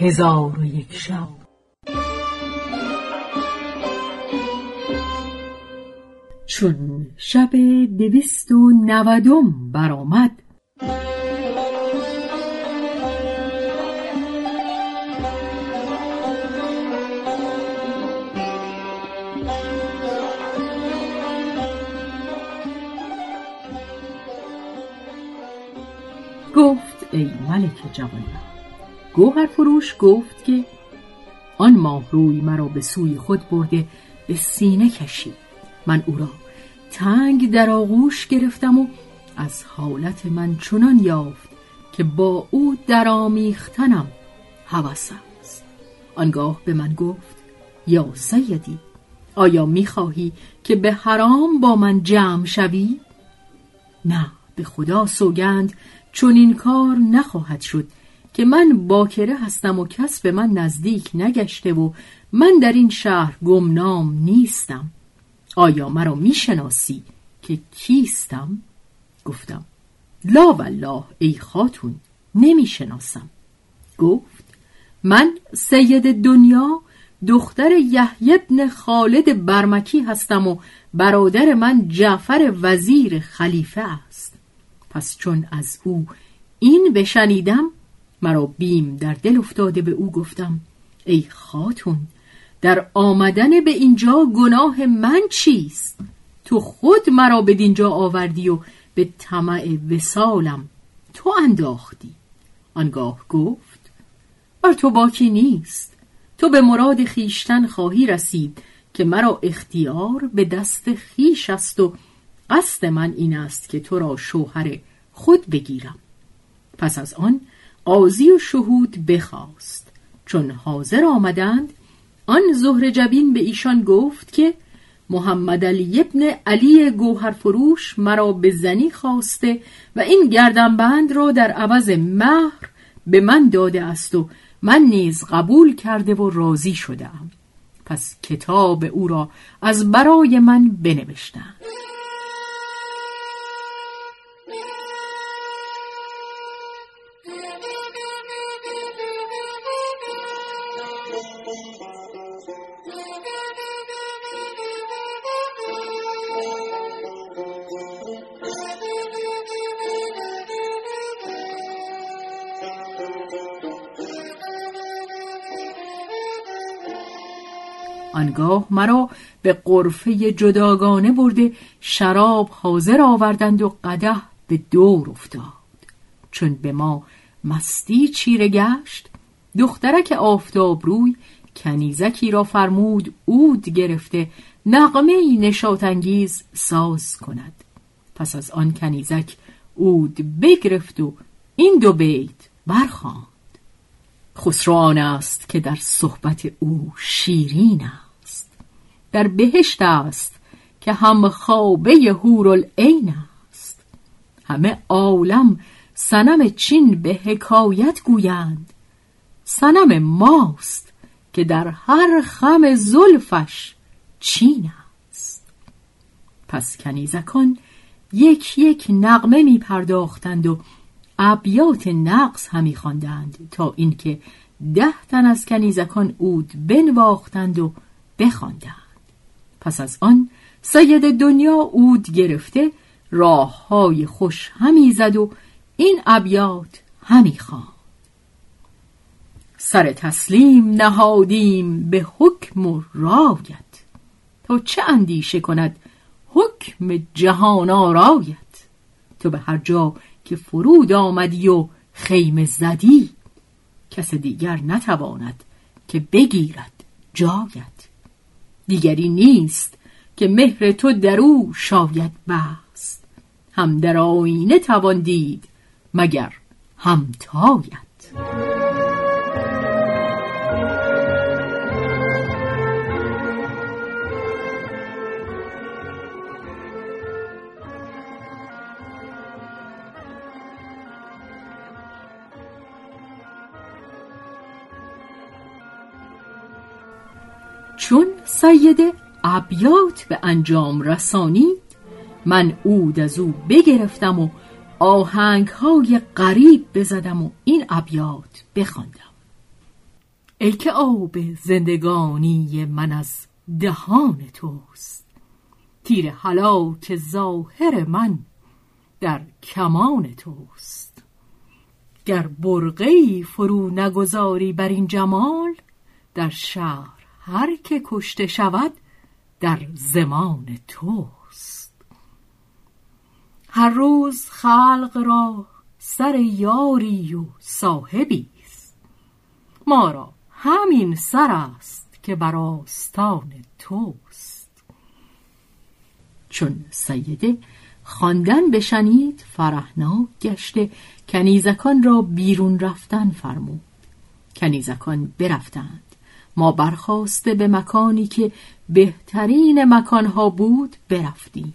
هزار و یک شب. چون شب دویست و نودم برآمد گفت ای ملک جوان گوهر فروش گفت که آن ماه روی مرا به سوی خود برده به سینه کشید. من او را تنگ در آغوش گرفتم و از حالت من چنان یافت که با او در آمیختنم هوس است. آنگاه به من گفت یا سیدی آیا می‌خواهی که به حرام با من جمع شوی؟ نه به خدا سوگند چون این کار نخواهد شد. که من باکره هستم و کس به من نزدیک نگشته و من در این شهر گمنام نیستم. آیا مرا می‌شناسی که کیستم؟ گفتم لا والله ای خاتون نمی‌شناسم. گفت من سید دنیا دختر یحیی ابن خالد برمکی هستم و برادر من جعفر وزیر خلیفه است. پس چون از او این بشنیدم مرا بیم در دل افتاده به او گفتم ای خاتون در آمدن به اینجا گناه من چیست؟ تو خود مرا به دینجا آوردی و به طمع وسالم تو انداختی. آنگاه گفت بر تو باکی نیست. تو به مراد خیشتن خواهی رسید که مرا اختیار به دست خیش است و قصد من این است که تو را شوهر خود بگیرم. پس از آن قاضی و شهود بخواست. چون حاضر آمدند آن زهر جبین به ایشان گفت که محمد علی ابن علی گوهر فروش مرا به زنی خواسته و این گردنبند را در عوض مهر به من داده است و من نیز قبول کرده و راضی شدم پس کتاب او را از برای من بنوشتند. آنگاه مرا به قرفه جداگانه برده شراب حاضر آوردند و قده به دور افتاد. چون به ما مستی چیره گشت دخترک آفتاب روی کنیزکی را فرمود اود گرفته نغمه ای نشاتانگیز ساز کند. پس از آن کنیزک اود بگرفت و این دو بیت برخواند خسرو آن است که در صحبت او شیرین در بهشت است که هم خوابه العین است. همه عالم سنم چین به حکایت گویند. سنم ماست که در هر خم زلفش چین است. پس کنیزکان یک یک نغمه می پرداختند و ابیات نقص همی خواندند تا اینکه ده تن از کنیزکان اود بنواختند و بخواندند. پس از آن سید دنیا اود گرفته راه های خوش همی زد و این ابیات همی خواند. سر تسلیم نهادیم به حکم و رایت. تا چه اندیشه کند حکم جهان آرایت؟ تو به هر جا که فرود آمدی و خیمه زدی کس دیگر نتواند که بگیرد جایت. دیگری نیست که مهر تو در او شاید بست. هم در آینه توان دید مگر همتایت چون سید ابیات به انجام رسانید من اود از او بگرفتم و آهنگ های غریب بزدم و این ابیات بخواندم. ای که آب زندگانی من از دهان توست تیر که ظاهر من در کمان توست. گر برقی فرو نگذاری بر این جمال در شهر هر که کشته شود در زمان توست. هر روز خلق را سر یاری و صاحبی است. ما را همین سر است که بر آستان توست. چون سیده خواندن بشنید فرحناک گشته کنیزکان را بیرون رفتن فرمود. کنیزکان برفتند. ما برخواسته به مکانی که بهترین مکانها بود برفتیم.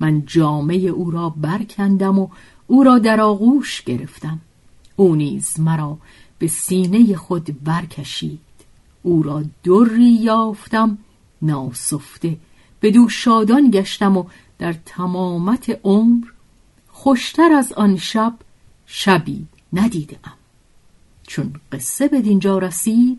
من جامعه او را برکندم و او را در آغوش گرفتم. او نیز مرا به سینه خود برکشید. او را دری یافتم ناسفته دو شادان گشتم و در تمامت عمر خوشتر از آن شب شبی ندیدم. چون قصه به دینجا رسید